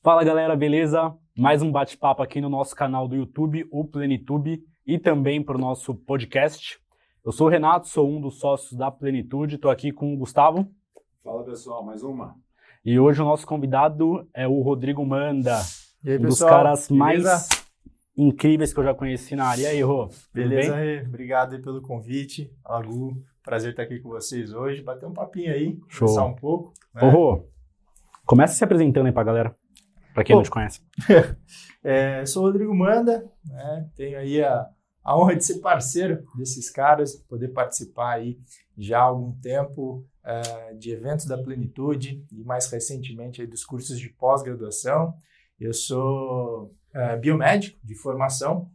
Fala galera, beleza? Mais um bate-papo aqui no nosso canal do YouTube, o Plenitude, e também para o nosso podcast. Eu sou o Renato, sou um dos sócios da Plenitude, estou aqui com o Gustavo. Fala pessoal, mais uma. E hoje o nosso convidado é o Rodrigo Manda, aí, um dos caras Beleza? mais incríveis que eu já conheci na área. E aí, Rô? Beleza? Rê? Obrigado aí pelo convite. Agu, prazer estar aqui com vocês hoje. Bater um papinho aí, Show. conversar um pouco. né? Ô, Rô, começa se apresentando aí pra galera, pra quem Pô. não te conhece. É, sou o Rodrigo Manda, né? tenho aí a, a honra de ser parceiro desses caras, poder participar aí já há algum tempo eh, de eventos da Plenitude e mais recentemente aí dos cursos de pós-graduação. Eu sou eh, biomédico de formação,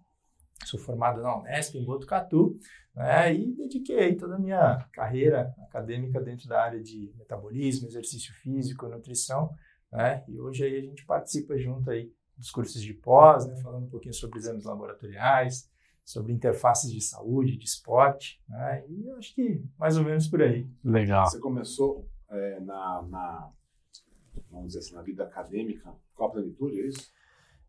sou formado na Unesp em Botucatu, né? e dediquei toda a minha carreira acadêmica dentro da área de metabolismo, exercício físico, nutrição, né? E hoje aí a gente participa junto aí dos cursos de pós, né? Falando um pouquinho sobre exames laboratoriais, sobre interfaces de saúde, de esporte, né? E eu acho que mais ou menos por aí. Legal. Você começou é, na, na, vamos dizer assim, na vida acadêmica com a plenitude, é isso?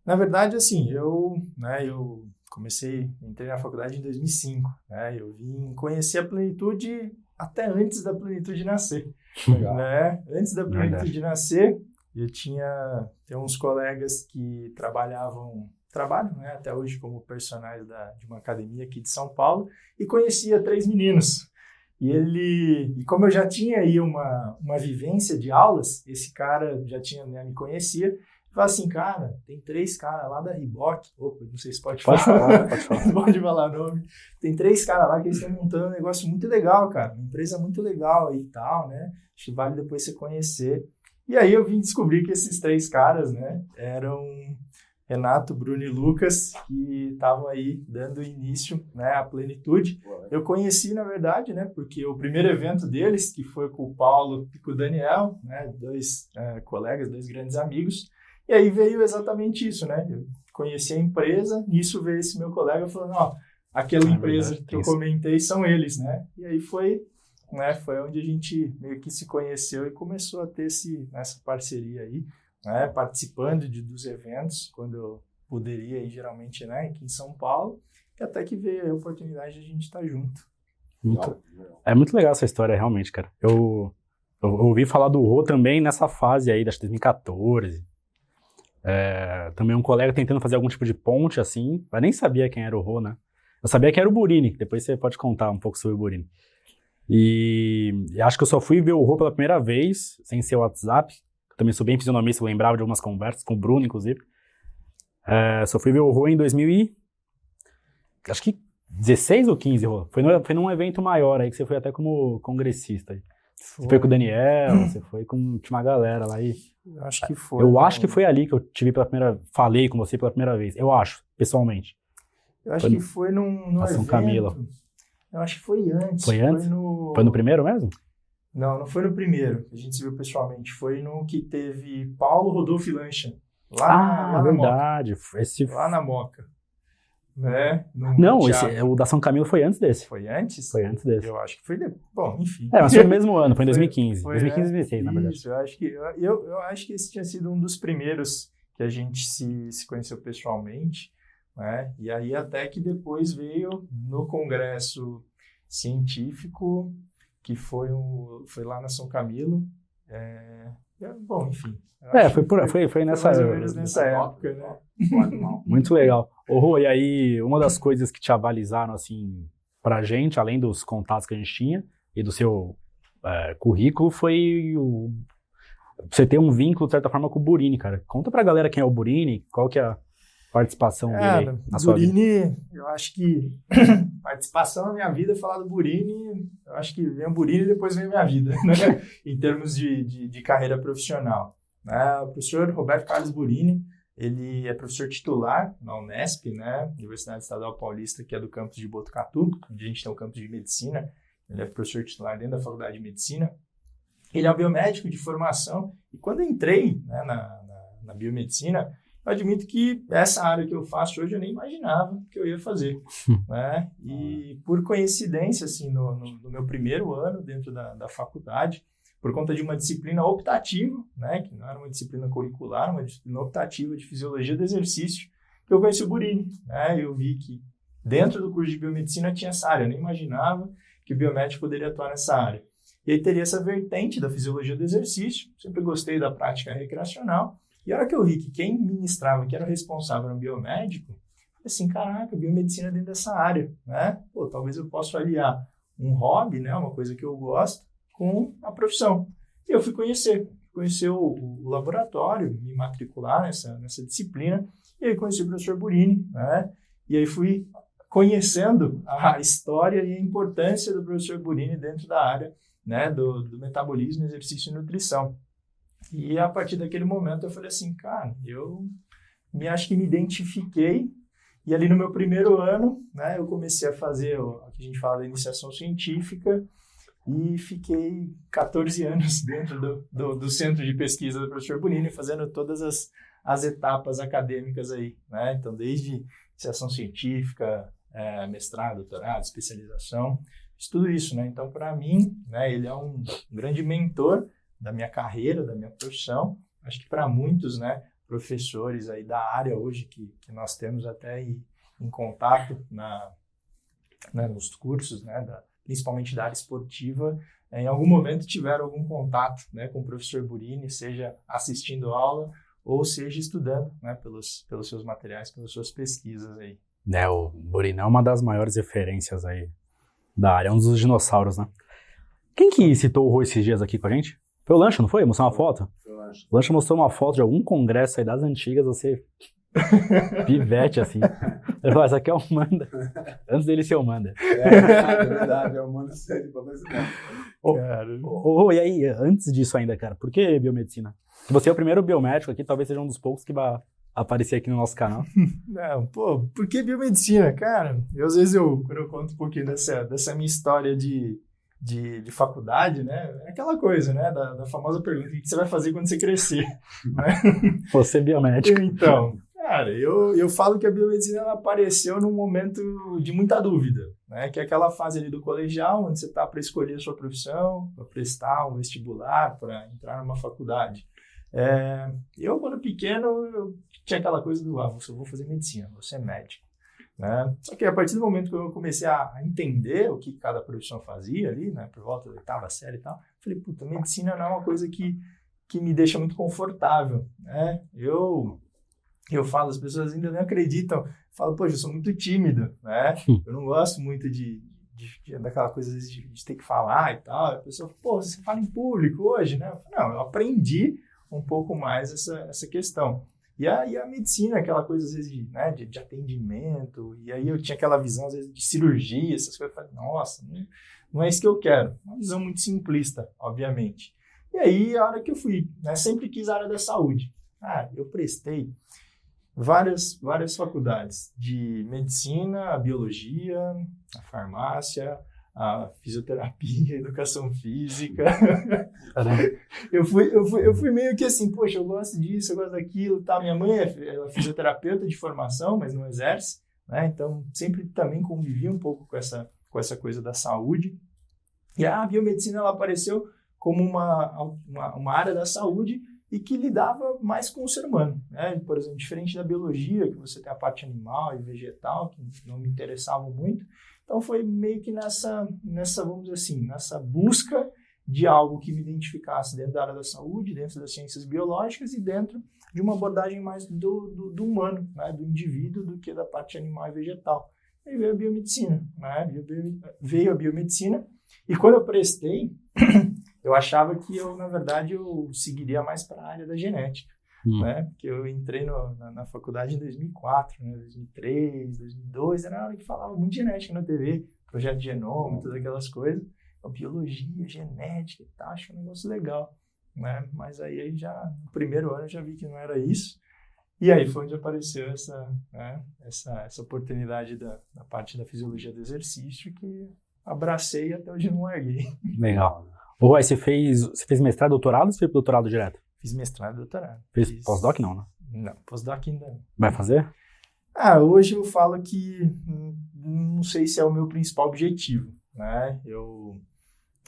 Na verdade, assim, eu, né, eu comecei, entrei na faculdade em 2005, né? Eu vim conhecer a plenitude até antes da plenitude nascer. Legal. né? Antes da plenitude nascer, eu tinha tem uns colegas que trabalhavam, trabalham né, até hoje como personagens da, de uma academia aqui de São Paulo e conhecia três meninos. E ele, e como eu já tinha aí uma, uma vivência de aulas, esse cara já tinha né, me conhecia, falou assim, cara, tem três caras lá da Reebok, opa, não sei se pode, Pode falar, pode falar. pode falar nome. Tem três caras lá que eles estão montando um negócio muito legal, cara. Uma empresa muito legal aí e tal, né? Acho que vale depois você conhecer. E aí eu vim descobrir que esses três caras, né, eram Renato, Bruno e Lucas, que estavam aí dando início né, à plenitude. Eu conheci, na verdade, né, porque o primeiro evento deles, que foi com o Paulo e com o Daniel, né, dois eh, colegas, dois grandes amigos, e aí veio exatamente isso, né? Eu conheci a empresa, nisso veio esse meu colega falando, ó, aquela É empresa verdade, que eu comentei são eles, né? E aí foi, né, foi onde a gente meio que se conheceu e começou a ter esse, essa parceria aí, né, participando de, dos eventos, quando eu poderia ir geralmente, né, aqui em São Paulo, e até que veio a oportunidade de a gente estar junto. Muito-. É muito legal essa história, realmente, cara. Eu, eu ouvi falar do Rô também nessa fase aí, das 2014. É, também um colega tentando fazer algum tipo de ponte, assim. Eu nem sabia quem era o Rô, né? Eu sabia que era o Burini, depois você pode contar um pouco sobre o Burini. E, e acho que eu só fui ver o Rô pela primeira vez, sem ser o WhatsApp. Eu também sou bem fisionomista, eu lembrava de algumas conversas, com o Bruno, inclusive. É, só fui ver o Rô em 2000 e... Acho que 16 ou 15, Rô? Foi, no, foi num evento maior aí, que você foi até como congressista. aí. Você foi com o Daniel, você foi com tinha uma galera lá e... Eu acho que foi. Eu acho que foi ali que eu tive pela primeira... Falei com você pela primeira vez. Eu acho, pessoalmente. Eu acho Foi que foi num, num São. Camila. Eu acho que foi antes. Foi antes? no... Foi no primeiro mesmo? Não, não foi no primeiro que a gente se viu pessoalmente. Foi no que teve Paulo, Rodolfo e Lancha. Lá, Ah, lá na Moca. verdade. Esse... Lá na Moca. Né? Não, esse, teatro. o da São Camilo foi antes desse. Foi antes? Foi antes desse. Eu acho que foi depois. Bom, enfim. É, mas foi no mesmo ano, foi em Foi- 2015. foi, 2015 né? 2016, na verdade. Isso, eu acho que, eu, eu, acho que esse tinha sido um dos primeiros que a gente se, se conheceu pessoalmente, né? E aí até que depois veio no congresso científico, que foi, um, foi lá na São Camilo. É, é, bom, enfim. É, foi, por, foi, foi nessa... mais ou menos nessa top, época, né? Muito legal. Ô, Rô, e aí, uma das coisas que te avalizaram, assim, pra gente, além dos contatos que a gente tinha e do seu é, currículo, foi o, você ter um vínculo, de certa forma, com o Burini, cara. Conta pra galera quem é o Burini, qual que é a participação dele aí Cara, na. Burini, eu acho que participação na minha vida, falar do Burini, eu acho que vem o Burini e depois vem a minha vida, né? em termos de, de, de carreira profissional. Né? O professor Roberto Carlos Burini, ele é professor titular na Unesp, né? Universidade Estadual Paulista, que é do campus de Botucatu, onde a gente tem o campus de medicina. Ele é professor titular dentro da Faculdade de Medicina. Ele é um biomédico de formação. E quando entrei né, na, na, na biomedicina, admito que essa área que eu faço hoje eu nem imaginava que eu ia fazer, né? E por coincidência, assim, no, no, no meu primeiro ano dentro da, da faculdade, por conta de uma disciplina optativa, né, que não era uma disciplina curricular, uma disciplina optativa de fisiologia do exercício, que eu conheci o Burini, né? Eu vi que dentro do curso de biomedicina tinha essa área, eu nem imaginava que o biomédico poderia atuar nessa área. E aí teria essa vertente da fisiologia do exercício, sempre gostei da prática recreacional, e a hora que eu vi que quem ministrava, que era o responsável era um biomédico, falei assim, caraca, biomedicina dentro dessa área, né? Pô, talvez eu possa aliar um hobby, né, uma coisa que eu gosto, com a profissão. E eu fui conhecer, conhecer o, o laboratório, me matricular nessa, nessa disciplina, e aí conheci o professor Burini, né? E aí fui conhecendo a história e a importância do professor Burini dentro da área né, do, do metabolismo, exercício e nutrição. E a partir daquele momento eu falei assim, cara, eu me acho que me identifiquei e ali no meu primeiro ano, né, eu comecei a fazer o que a gente fala da iniciação científica e fiquei 14 anos dentro do, do, do centro de pesquisa do professor Bonini, fazendo todas as, as etapas acadêmicas aí, né? Então, desde iniciação científica, é, mestrado, doutorado, especialização, tudo isso, né? Então, para mim, né, ele é um grande mentor da minha carreira, da minha profissão. Acho que para muitos, né, professores aí da área hoje que, que nós temos até em, em contato na, né, nos cursos, né, da, principalmente da área esportiva, em algum momento tiveram algum contato né, com o professor Burini, seja assistindo aula ou seja estudando né, pelos, pelos seus materiais, pelas suas pesquisas aí. É, o Burini é uma das maiores referências aí da área, é um dos dinossauros, né? Quem que citou o Rô esses dias aqui com a gente? Foi o Lancha, não foi? Mostrou uma foto? Foi o Lancha. O Lancha mostrou uma foto de algum congresso aí das antigas, você pivete assim. Ele falou, essa aqui é o Manda. Antes dele ser o Manda. É, é verdade, é o Manda sério. Ô, ô, ô, e aí, antes disso ainda, cara, por que biomedicina? Você é o primeiro biomédico aqui, talvez seja um dos poucos que vai aparecer aqui no nosso canal. Não, pô, por que biomedicina? Cara, eu, às vezes eu, quando eu conto um pouquinho dessa, dessa minha história de, de, de faculdade, né? É aquela coisa, né? Da, da famosa pergunta: o que você vai fazer quando você crescer? né? Você é biomédico. Então, cara, eu, eu falo que a biomedicina ela apareceu num momento de muita dúvida, né? Que é aquela fase ali do colegial, onde você está para escolher a sua profissão, para prestar um vestibular, para entrar numa faculdade. É, eu, quando pequeno, eu tinha aquela coisa do, ah, eu vou fazer medicina, vou ser médico. Né? Só que a partir do momento que eu comecei a entender o que cada profissão fazia ali, né, por volta da oitava série e tal, falei, puta, medicina não é uma coisa que, que me deixa muito confortável, né? Eu, eu falo, as pessoas ainda não acreditam, falo, poxa, eu sou muito tímido, né? Eu não gosto muito de, de, de daquela coisa de, de, ter que falar e tal. A pessoa, pô, você fala em público hoje, né? Eu falo, não, eu aprendi um pouco mais essa, essa questão. E a, e a medicina, aquela coisa, às vezes, de, né, de, de, atendimento, e aí eu tinha aquela visão, às vezes, de cirurgia, essas coisas. Eu falei, nossa, não, não é isso que eu quero. Uma visão muito simplista, obviamente. E aí, a hora que eu fui, né, sempre quis a área da saúde. Ah, eu prestei várias, várias faculdades de medicina, a biologia, a farmácia, a fisioterapia, a educação física. eu, fui, eu, fui, eu fui meio que assim, poxa, eu gosto disso, eu gosto daquilo. Tá? Minha mãe é, é fisioterapeuta de formação, mas não exerce. Né? Então, sempre também convivi um pouco com essa, com essa coisa da saúde. E a biomedicina ela apareceu como uma, uma, uma área da saúde e que lidava mais com o ser humano. Né? Por exemplo, diferente da biologia, que você tem a parte animal e vegetal, que não me interessavam muito, então foi meio que nessa, nessa, vamos dizer assim, nessa busca de algo que me identificasse dentro da área da saúde, dentro das ciências biológicas e dentro de uma abordagem mais do, do, do humano, né, do indivíduo, do que da parte animal e vegetal. Aí veio a biomedicina, né, veio a biomedicina. E quando eu prestei, eu achava que eu, na verdade, eu seguiria mais para a área da genética hum. né? Que eu entrei no, na, na, faculdade em 2004, né? 2003, 2002, era a hora que falava muito genética na TV, projeto de genoma, todas aquelas coisas. Então, biologia, genética e tal, acho um negócio legal, né? Mas aí já, no primeiro ano, eu já vi que não era isso. E aí foi onde apareceu essa, né, essa, essa oportunidade da, da parte da fisiologia do exercício que abracei e até hoje não larguei. Legal. Ô, Roy, você fez, você fez mestrado, doutorado ou você fez doutorado direto? Fiz mestrado e doutorado. Fez Fiz... pós-doc não, né? Não, pós-doc ainda não. Vai fazer? Ah, hoje eu falo que hum, não sei se é o meu principal objetivo, né? Eu,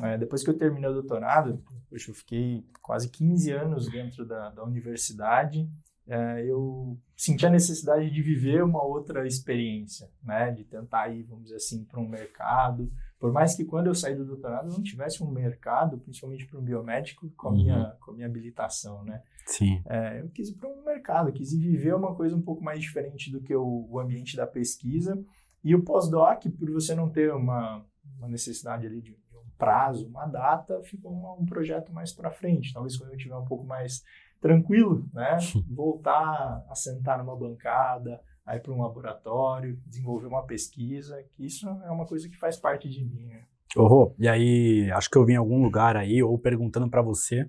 é, depois que eu terminei o doutorado, poxa, eu fiquei quase 15 anos dentro da, da universidade, é, eu senti a necessidade de viver uma outra experiência, né? De tentar ir, vamos dizer assim, para um mercado. Por mais que quando eu saí do doutorado não tivesse um mercado, principalmente para um biomédico, com a, uhum. minha, com a minha habilitação, né? Sim. É, eu quis ir para um mercado, quis ir viver uma coisa um pouco mais diferente do que o, o ambiente da pesquisa. E o pós-doc, por você não ter uma, uma necessidade ali de, de, um prazo, uma data, ficou uma, um projeto mais para frente. Talvez quando eu tiver um pouco mais tranquilo, né? Voltar a sentar numa bancada, aí para um laboratório, desenvolver uma pesquisa, que isso é uma coisa que faz parte de mim. Né? Oh, e aí, acho que eu vi em algum lugar aí, ou perguntando para você,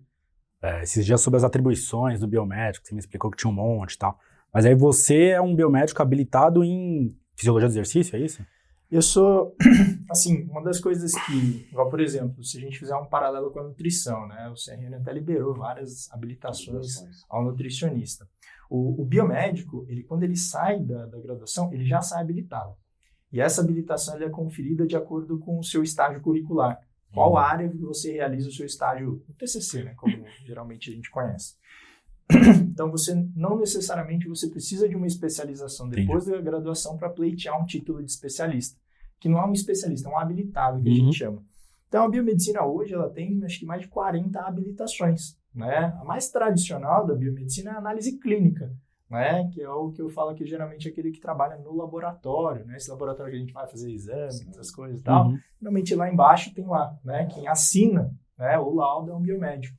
é, esses dias sobre as atribuições do biomédico, você me explicou que tinha um monte e tal. Mas aí você é um biomédico habilitado em fisiologia do exercício, é isso? Eu sou, assim, uma das coisas que, igual, por exemplo, se a gente fizer um paralelo com a nutrição, né? O CRN até liberou várias habilitações ao nutricionista. O, o, biomédico, ele, quando ele sai da, da, graduação, ele já sai habilitado. E essa habilitação é conferida de acordo com o seu estágio curricular. Qual uhum. área que você realiza o seu estágio, o TCC, né? Como geralmente a gente conhece. Então, você não necessariamente você precisa de uma especialização depois Entendi. da graduação para pleitear um título de especialista, que não é um especialista, é um habilitado que uhum. a gente chama. Então, a biomedicina hoje ela tem acho que mais de 40 habilitações. Né? A mais tradicional da biomedicina é a análise clínica, né? que é o que eu falo que geralmente é aquele que trabalha no laboratório, né? esse laboratório que a gente vai fazer exame, essas coisas e tal. Uhum. Normalmente lá embaixo tem lá, né? quem assina né? o laudo é um biomédico.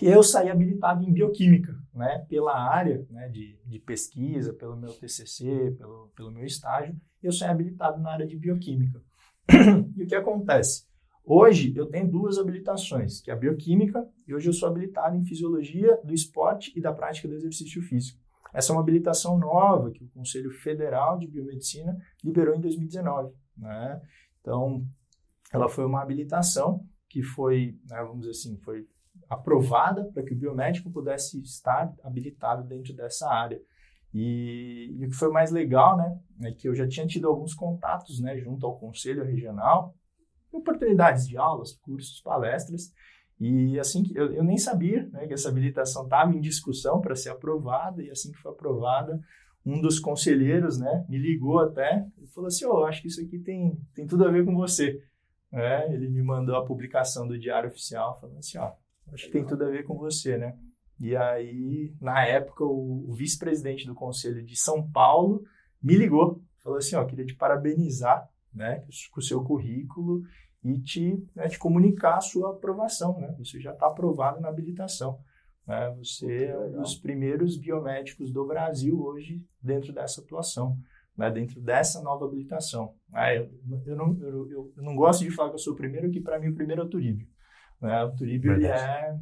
E eu saí habilitado em bioquímica, né, pela área né, de, de pesquisa, pelo meu TCC, pelo, pelo meu estágio, eu saí habilitado na área de bioquímica. e o que acontece? Hoje eu tenho duas habilitações, que é a bioquímica, e hoje eu sou habilitado em fisiologia do esporte e da prática do exercício físico. Essa é uma habilitação nova que o Conselho Federal de Biomedicina liberou em 2019. Né? Então, ela foi uma habilitação que foi, né, vamos dizer assim, foi aprovada para que o biomédico pudesse estar habilitado dentro dessa área. E, e, o que foi mais legal, né, é que eu já tinha tido alguns contatos, né, junto ao conselho regional, oportunidades de aulas, cursos, palestras, e assim que eu, eu nem sabia, né, que essa habilitação estava em discussão para ser aprovada, e assim que foi aprovada, um dos conselheiros, né, me ligou até e falou assim, oh, acho que isso aqui tem, tem tudo a ver com você. É, ele me mandou a publicação do Diário Oficial, falando assim, ó, Acho que tem tudo a ver com você, né? E aí, na época, o, o vice-presidente do Conselho de São Paulo me ligou, falou assim, ó, queria te parabenizar, né, com o seu currículo e te, né, te comunicar a sua aprovação, né? Você já está aprovado na habilitação. Né? Você é um dos primeiros biomédicos do Brasil hoje dentro dessa atuação, né? dentro dessa nova habilitação. Ah, eu, eu, não, eu, eu, não gosto de falar que eu sou o primeiro, que para mim o primeiro é o Turíbio. Né? O Turíbio é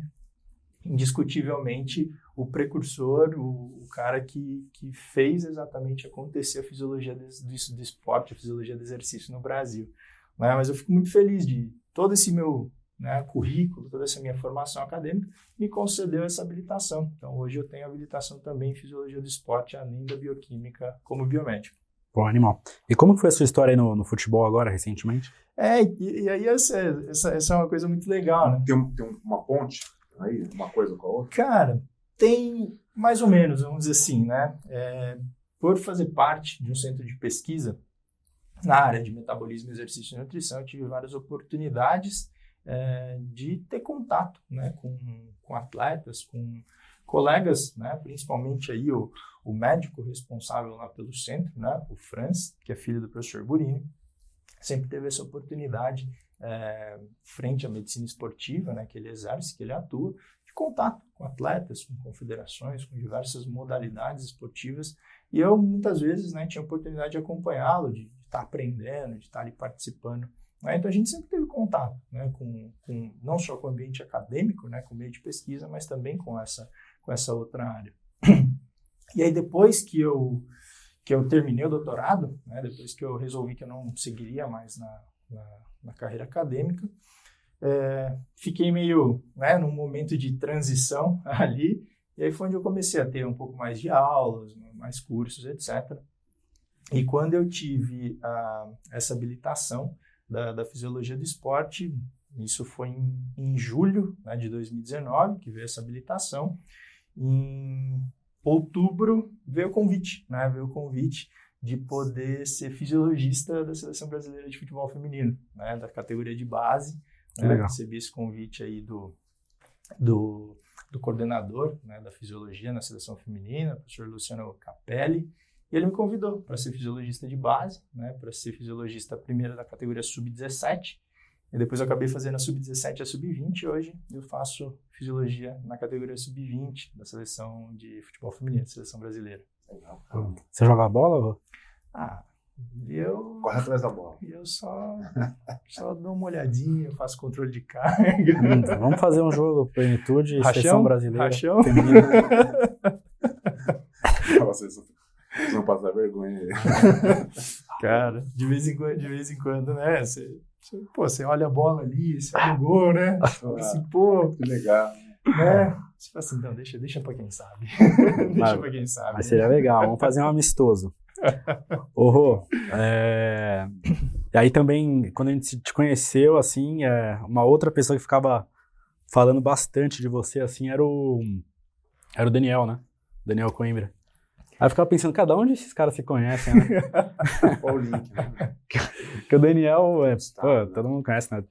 indiscutivelmente o precursor, o, o, cara que, que fez exatamente acontecer a fisiologia do, do, do esporte, a fisiologia do exercício no Brasil. Né? Mas eu fico muito feliz de todo esse meu né, currículo, toda essa minha formação acadêmica, me concedeu essa habilitação. Então, hoje eu tenho habilitação também em fisiologia do esporte, além da bioquímica, como biomédico. Bom, animal. E como foi a sua história aí no, no futebol agora, recentemente? É, e, e aí essa, essa, essa, é uma coisa muito legal, né? Tem, tem uma ponte aí, uma coisa com a outra? Cara, tem mais ou menos, vamos dizer assim, né? É, por fazer parte de um centro de pesquisa na área de metabolismo, exercício e nutrição, eu tive várias oportunidades é, de ter contato né, com, com atletas, com colegas, né, principalmente aí o, o médico responsável lá pelo centro, né, o Franz, que é filho do professor Burini, sempre teve essa oportunidade é, frente à medicina esportiva, né, que ele exerce, que ele atua, de contato com atletas, com confederações, com diversas modalidades esportivas, e eu muitas vezes né, tinha a oportunidade de acompanhá-lo, de estar tá aprendendo, de estar tá ali participando. Né? Então a gente sempre teve contato né, com, com, não só com o ambiente acadêmico, né, com o meio de pesquisa, mas também com essa, com essa outra área. E aí depois que eu que eu terminei o doutorado, né, depois que eu resolvi que eu não seguiria mais na, na, na carreira acadêmica, é, fiquei meio né, num momento de transição ali E aí foi onde eu comecei a ter um pouco mais de aulas, mais cursos, etc. E quando eu tive a, essa habilitação da, da fisiologia do esporte, isso foi em, em julho né, de 2019 que veio essa habilitação. Em outubro veio o convite, né? Veio o convite de poder ser fisiologista da seleção brasileira de futebol feminino, né? Da categoria de base. Né? Recebi esse convite aí do, do, do coordenador né, da fisiologia na seleção feminina, o professor Luciano Capelli. E ele me convidou para ser fisiologista de base, né, para ser fisiologista primeiro da categoria sub-17. E depois eu acabei fazendo a sub-17 e a sub-20. E hoje eu faço fisiologia na categoria sub-20 da seleção de futebol feminino, da seleção brasileira. Você joga bola? Ah, eu. Corre atrás da bola. Eu só, só dou uma olhadinha, faço controle de carga. Hum, vamos fazer um jogo plenitude, Rachão? seleção brasileira. Rachão? Vocês não passar vergonha aí. Cara, de vez em quando, de vez em quando né? Você, pô, você olha a bola ali, você olha o gol, né? Você assim, pô. Que legal. Né? Você fala assim, não, deixa, deixa pra quem sabe. deixa mas, pra quem sabe. Mas seria legal, vamos fazer um amistoso. Ô, Rô, é... e aí também, quando a gente te conheceu, assim, é... uma outra pessoa que ficava falando bastante de você, assim, era o, era o Daniel, né? Daniel Coimbra. Aí eu ficava pensando, cada onde esses caras se conhecem, né? Qual o link, né? que o Daniel, é, Estado, pô, né? todo mundo conhece, né?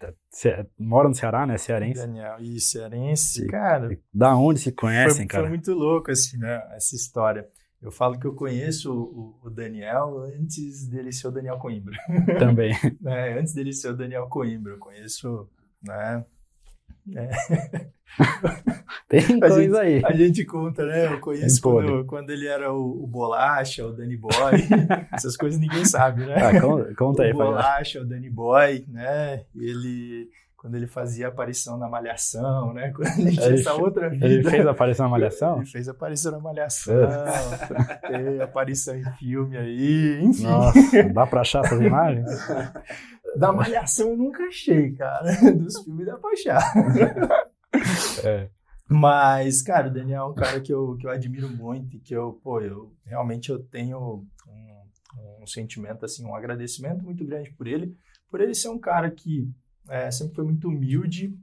Mora no Ceará, né? Cearense. Daniel, e cearense, cara. Da onde se conhecem, foi, cara? Foi muito louco, assim, né? Essa história. Eu falo que eu conheço o, o Daniel antes dele ser o Daniel Coimbra. Também. é, antes dele ser o Daniel Coimbra. Eu conheço, né? É. Tem a coisa gente, aí. A gente conta, né? Eu conheço quando, quando, ele era o, o, Bolacha, o Danny Boy. Essas coisas ninguém sabe, né? Ah, conta, conta aí. O Bolacha, o Danny Boy, né? Ele quando ele fazia aparição na Malhação, né? Quando ele tinha ele, essa outra vida. Ele fez aparição na Malhação? Ele fez aparição na Malhação, tem aparição em filme aí, enfim. Nossa, dá pra achar essas imagens? Da Malhação eu nunca achei, cara. Dos filmes dá pra achar. É. Mas, cara, o Daniel é um cara que eu, que eu admiro muito e que eu, pô, eu realmente eu tenho um, um sentimento, assim, um agradecimento muito grande por ele, por ele ser um cara que é, sempre foi muito humilde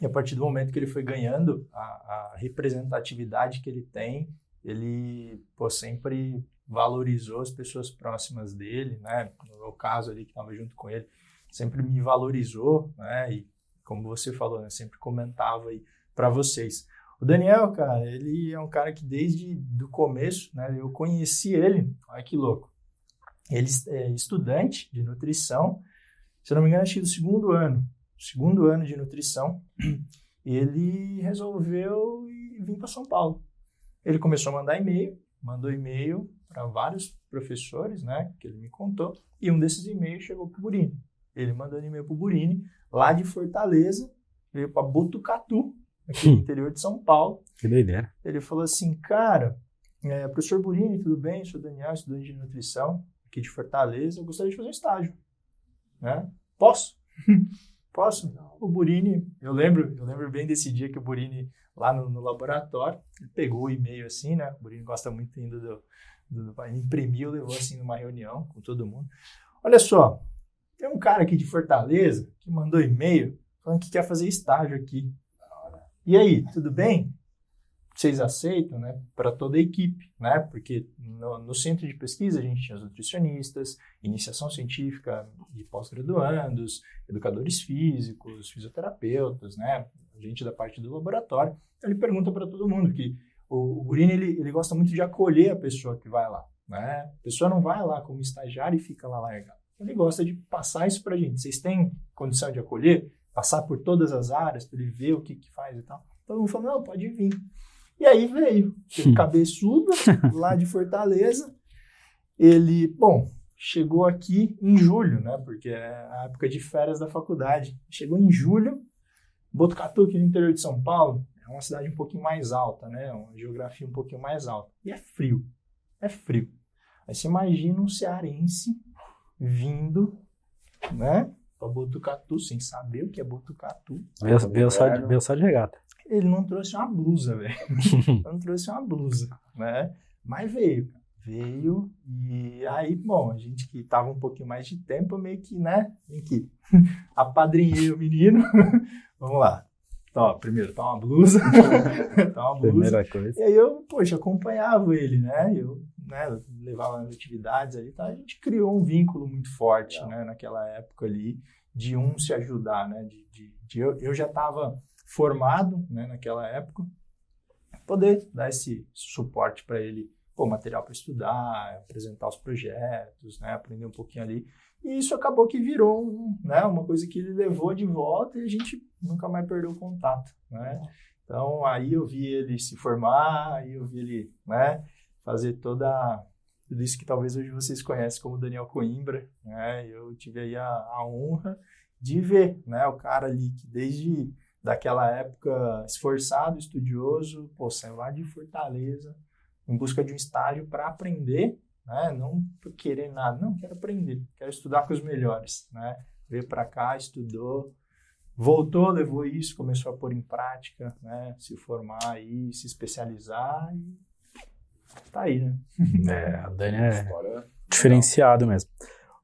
e a partir do momento que ele foi ganhando a, a representatividade que ele tem, ele pô, sempre valorizou as pessoas próximas dele, né? No meu caso ali que estava junto com ele, sempre me valorizou, né? E como você falou, né? Sempre comentava aí para vocês. O Daniel, cara, ele é um cara que desde do começo, né? Eu conheci ele, olha que louco. Ele é estudante de nutrição se eu não me engano, acho que do segundo ano, segundo ano de nutrição, ele resolveu vir para São Paulo. Ele começou a mandar e-mail, mandou e-mail para vários professores, né, que ele me contou, e um desses e-mails chegou para o Burini. Ele mandou um e-mail para o Burini, lá de Fortaleza, veio para Botucatu, aqui no interior de São Paulo. Que doideira. Ele falou assim, cara, é, professor Burini, tudo bem? Eu sou Daniel, estudante de nutrição aqui de Fortaleza, eu gostaria de fazer um estágio né? Posso? Posso? O Burini, eu lembro, eu lembro bem desse dia que o Burini, lá no, no laboratório, ele pegou o e-mail assim, né? O Burini gosta muito ainda do, do, do imprimiu, levou assim numa reunião com todo mundo. Olha só, tem um cara aqui de Fortaleza que mandou e-mail falando que quer fazer estágio aqui. E aí, tudo bem? Vocês aceitam, né, para toda a equipe, né, porque no, no, centro de pesquisa a gente tinha os nutricionistas, iniciação científica de pós-graduandos, educadores físicos, fisioterapeutas, né, gente da parte do laboratório. Ele pergunta para todo mundo que o, o Gurini, ele, ele gosta muito de acolher a pessoa que vai lá, né, a pessoa não vai lá como estagiário e fica lá largado. Ele gosta de passar isso para a gente. Vocês têm condição de acolher? Passar por todas as áreas para ele ver o que, que faz e tal? Todo mundo falou, não, pode vir. E aí veio, hum. cabeçudo, lá de Fortaleza. Ele, bom, chegou aqui em julho, né? Porque é a época de férias da faculdade. Chegou em julho, Botucatu, aqui no interior de São Paulo, é uma cidade um pouquinho mais alta, né? Uma geografia um pouquinho mais alta. E é frio. É frio. Aí você imagina um cearense vindo, né? Pra Botucatu, sem saber o que é Botucatu. Veio só de regata. Ele não trouxe uma blusa, velho. não trouxe uma blusa, né? Mas veio, veio e aí, bom, a gente que tava um pouquinho mais de tempo, meio que, né, vem aqui, apadrinhei o menino, vamos lá. Tá, primeiro, tá uma blusa, tá uma blusa. Primeira coisa. E aí eu, poxa, acompanhava ele, né, eu né, levava nas atividades ali, tá? a gente criou um vínculo muito forte, né, naquela época ali, de um se ajudar, né, de, de, de eu, eu já estava formado, né, naquela época, poder dar esse suporte para ele pô, material para estudar, apresentar os projetos, né, aprender um pouquinho ali. E isso acabou que virou né, uma coisa que ele levou de volta e a gente nunca mais perdeu o contato, né? Então, aí eu vi ele se formar, aí eu vi ele, né, fazer toda tudo isso que talvez hoje vocês conhecem como Daniel Coimbra, né? Eu tive aí a, a honra de ver, né, o cara ali que desde daquela época esforçado, estudioso, pô, saiu lá de Fortaleza, em busca de um estágio para aprender, né? não querer nada, não, quero aprender, quero estudar com os melhores. Né? Veio para cá, estudou, voltou, levou isso, começou a pôr em prática, né? se formar aí, se especializar e tá aí, né? É, a Dani é diferenciado mesmo.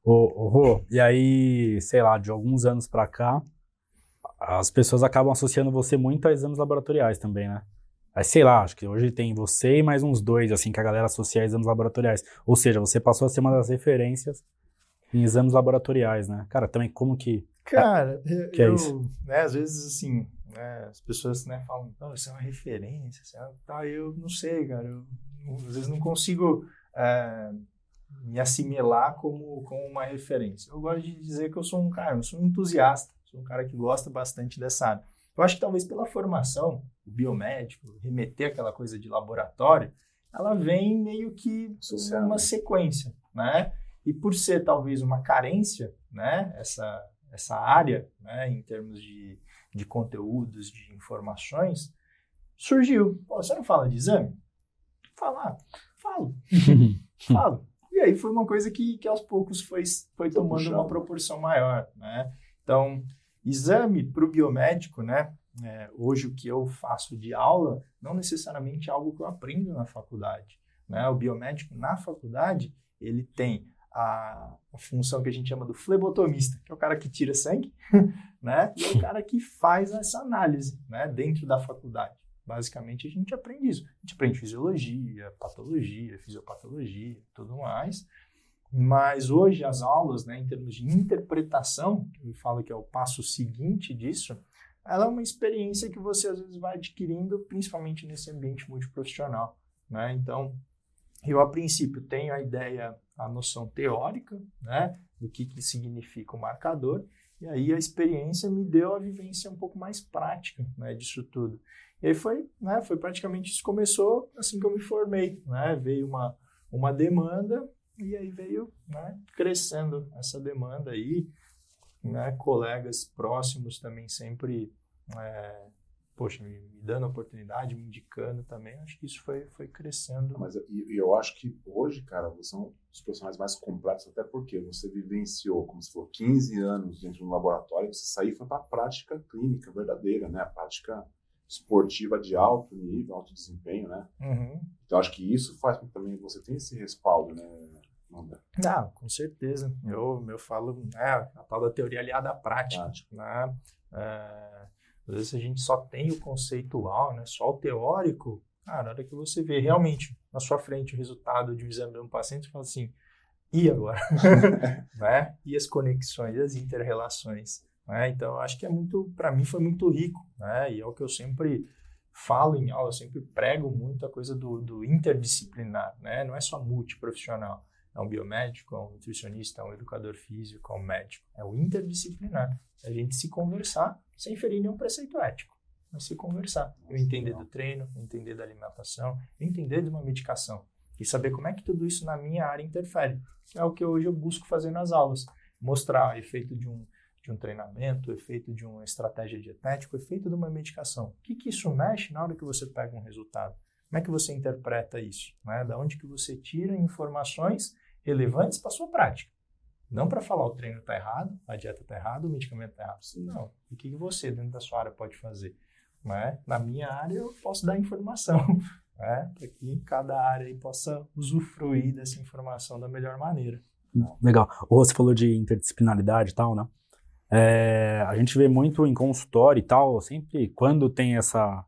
Ô, ô Rô, e aí, sei lá, de alguns anos para cá, as pessoas acabam associando você muito a exames laboratoriais também, né? Aí, sei lá, acho que hoje tem você e mais uns dois, assim, que a galera associa a exames laboratoriais. Ou seja, você passou a ser uma das referências em exames laboratoriais, né? Cara, também como que... Cara, que é eu, isso? né, às vezes, assim, né, as pessoas né, falam, não, isso é uma referência, é... tá, eu não sei, cara, eu às vezes não consigo é, me assimilar como, como uma referência. Eu gosto de dizer que eu sou um cara, eu sou um entusiasta, sou um cara que gosta bastante dessa área. Eu acho que talvez pela formação, o biomédico, remeter aquela coisa de laboratório, ela vem meio que Associado. uma sequência, né? E por ser talvez uma carência, né? Essa, essa área, né? Em termos de, de conteúdos, de informações, surgiu. Pô, você não fala de exame? Falar, falo, falo. E aí foi uma coisa que, que aos poucos foi, foi tomando uma proporção maior, né? Então, exame para o biomédico, né? É, hoje o que eu faço de aula não necessariamente é algo que eu aprendo na faculdade, né? O biomédico na faculdade ele tem a, a função que a gente chama do flebotomista, que é o cara que tira sangue, né? E é o cara que faz essa análise, né? Dentro da faculdade. Basicamente a gente aprende isso. A gente aprende fisiologia, patologia, fisiopatologia, tudo mais. Mas hoje as aulas, né, em termos de interpretação, que eu falo que é o passo seguinte disso, ela é uma experiência que você às vezes vai adquirindo, principalmente nesse ambiente multiprofissional, né? Então, eu a princípio tenho a ideia, a noção teórica, né, do que, que significa o marcador, e aí a experiência me deu a vivência um pouco mais prática, né, disso tudo. E aí foi, né, foi praticamente isso começou assim que eu me formei, né? Veio uma uma demanda e aí veio né, crescendo essa demanda aí, né, colegas próximos também sempre, é, poxa, me, me dando oportunidade, me indicando também, acho que isso foi, foi crescendo. Mas e, e eu acho que hoje, cara, você são um dos profissionais mais completos, até porque você vivenciou, como se for 15 anos dentro de um laboratório, você saiu e foi para a prática clínica verdadeira, né? A prática esportiva de alto nível, alto desempenho, né? Uhum. Então acho que isso faz com que também você tenha esse respaldo, né? Nanda? Ah, com certeza. Eu, eu falo né, a tal da teoria aliada à prática. Prática. Né? É, às vezes a gente só tem o conceitual, né, só o teórico. Cara, na hora que você vê realmente na sua frente o resultado de um exame de um paciente, você fala assim, e agora? né? E as conexões, as interrelações. Né? Então, acho que é muito, para mim, foi muito rico. Né? E é o que eu sempre falo em aula, eu sempre prego muito a coisa do, do interdisciplinar. Né? Não é só multiprofissional. É um biomédico, é um nutricionista, é um educador físico, é um médico. É o interdisciplinar. É a gente se conversar sem ferir nenhum preceito ético. Mas se conversar. Eu entender do treino, entender da alimentação, entender de uma medicação. E saber como é que tudo isso na minha área interfere. É o que hoje eu busco fazer nas aulas. Mostrar o efeito de um, de um treinamento, o efeito de uma estratégia dietética, o efeito de uma medicação. O que, que isso mexe na hora que você pega um resultado? Como é que você interpreta isso? Né? Da onde que você tira informações relevantes para sua prática? Não para falar o treino está errado, a dieta está errada, o medicamento está errado. Não. O que, você, dentro da sua área, pode fazer? né? Na minha área eu posso dar informação, né? Para que cada área possa usufruir dessa informação da melhor maneira. Legal. O você falou de interdisciplinaridade e tal, né? É, a gente vê muito em consultório e tal, sempre quando tem essa,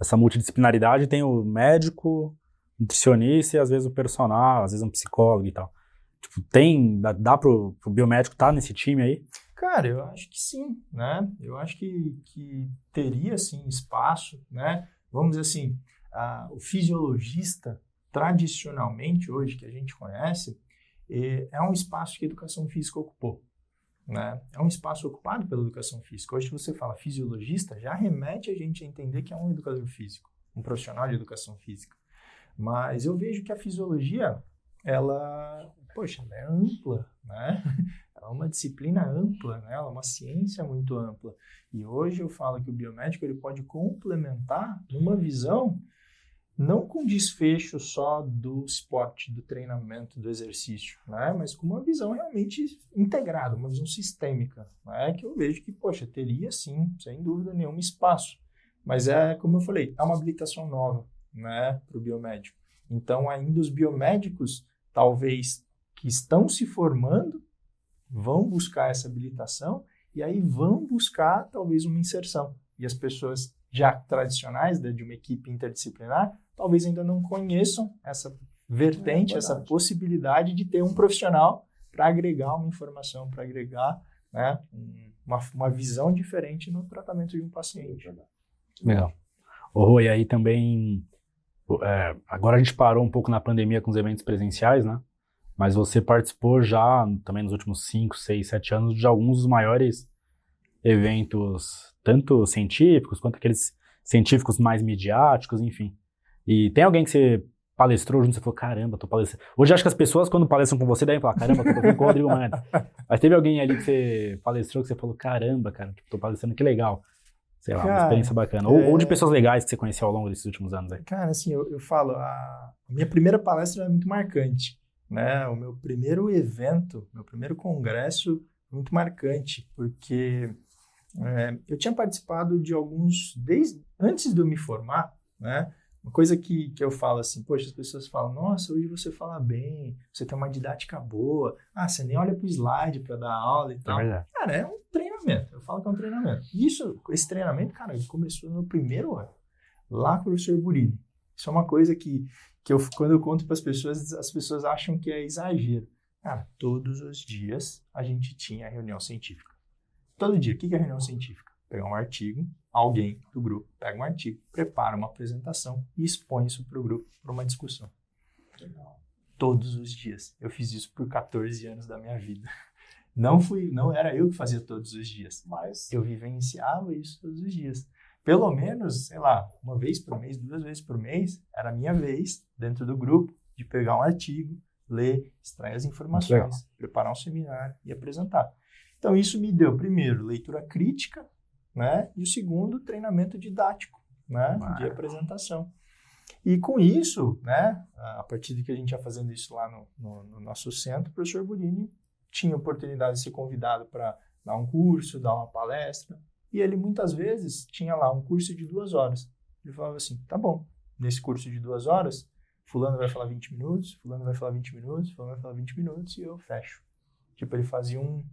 essa multidisciplinaridade, tem o médico, nutricionista e às vezes o personal, às vezes um psicólogo e tal. Tipo, tem, dá, dá pro, pro biomédico estar tá nesse time aí? Cara, eu acho que sim, né? Eu acho que, que teria, sim, espaço, né? Vamos dizer assim, a, o fisiologista, tradicionalmente, hoje, que a gente conhece, é, é um espaço que a educação física ocupou. Né? É um espaço ocupado pela educação física. Hoje, você fala fisiologista, já remete a gente a entender que é um educador físico, um profissional de educação física. Mas eu vejo que a fisiologia, ela, poxa, ela é ampla, né? Ela é uma disciplina ampla, né? Ela é uma ciência muito ampla. E hoje eu falo que o biomédico ele pode complementar numa visão não com desfecho só do esporte, do treinamento, do exercício, né? mas com uma visão realmente integrada, uma visão sistêmica, né? que eu vejo que, poxa, teria sim, sem dúvida nenhuma, espaço. Mas é, como eu falei, é uma habilitação nova né, para o biomédico. Então, ainda os biomédicos, talvez, que estão se formando, vão buscar essa habilitação e aí vão buscar, talvez, uma inserção. E as pessoas já tradicionais né, de uma equipe interdisciplinar talvez ainda não conheçam essa vertente, é essa possibilidade de ter um profissional para agregar uma informação, para agregar né, uma, uma visão diferente no tratamento de um paciente. Legal. Oh, e aí também, é, agora a gente parou um pouco na pandemia com os eventos presenciais, né? Mas você participou já, também nos últimos 5, 6, 7 anos, de alguns dos maiores eventos, tanto científicos quanto aqueles científicos mais midiáticos, enfim. E tem alguém que você palestrou junto, você falou, caramba, tô palestrando. Hoje acho que as pessoas, quando palestram com você, devem falar, caramba, tô com o Rodrigo Mano. Mas teve alguém ali que você palestrou que você falou, caramba, cara, tipo, tô palestrando, que legal. Sei lá, cara, uma experiência bacana. Ou, é... ou, de pessoas legais que você conheceu ao longo desses últimos anos aí. Cara, assim, eu, eu falo, a minha primeira palestra é muito marcante, né? O meu primeiro evento, meu primeiro congresso, muito marcante, porque é, eu tinha participado de alguns, desde antes de eu me formar, né? Uma coisa que, que eu falo assim, poxa, as pessoas falam, nossa, hoje você fala bem, você tem uma didática boa, ah, você nem olha para o slide para dar aula e é tal. É cara, é um treinamento, eu falo que é um treinamento. Isso, esse treinamento, cara, começou no primeiro ano, lá com o professor Burini. Isso é uma coisa que, que eu, quando eu conto para as pessoas, as pessoas acham que é exagero. Cara, todos os dias a gente tinha reunião científica. Todo dia. O que é reunião científica? Pegar um artigo, alguém do grupo pega um artigo, prepara uma apresentação e expõe isso para o grupo para uma discussão. Legal. Todos os dias. Eu fiz isso por 14 anos da minha vida. Não fui, não era eu que fazia todos os dias, mas eu vivenciava isso todos os dias. Pelo menos, sei lá, uma vez por mês, duas vezes por mês, era a minha vez dentro do grupo de pegar um artigo, ler, extrair as informações, preparar um seminário e apresentar. Então isso me deu primeiro leitura crítica né? E o segundo, treinamento didático, né? De apresentação. E com isso, né? A partir de que a gente ia fazendo isso lá no, no, no nosso centro, o professor Burini tinha oportunidade de ser convidado para dar um curso, dar uma palestra. E ele muitas vezes tinha lá um curso de duas horas. Ele falava assim: tá bom, nesse curso de duas horas, Fulano vai falar 20 minutos, Fulano vai falar 20 minutos, Fulano vai falar 20 minutos e eu fecho. Tipo, ele fazia um,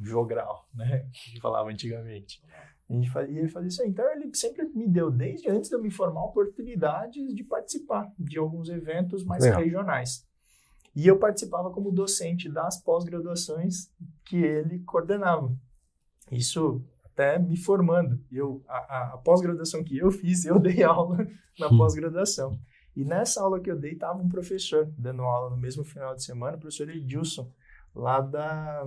jogral, né? Que falava antigamente. Gente fazia, ele fazia isso aí. Então, ele sempre me deu, desde antes de eu me formar, oportunidades de participar de alguns eventos mais Legal. regionais. E eu participava como docente das pós-graduações que ele coordenava. Isso até me formando. Eu, a, a pós-graduação que eu fiz, eu dei aula na hum. pós-graduação. E nessa aula que eu dei, estava um professor dando aula no mesmo final de semana, o professor Edilson, lá da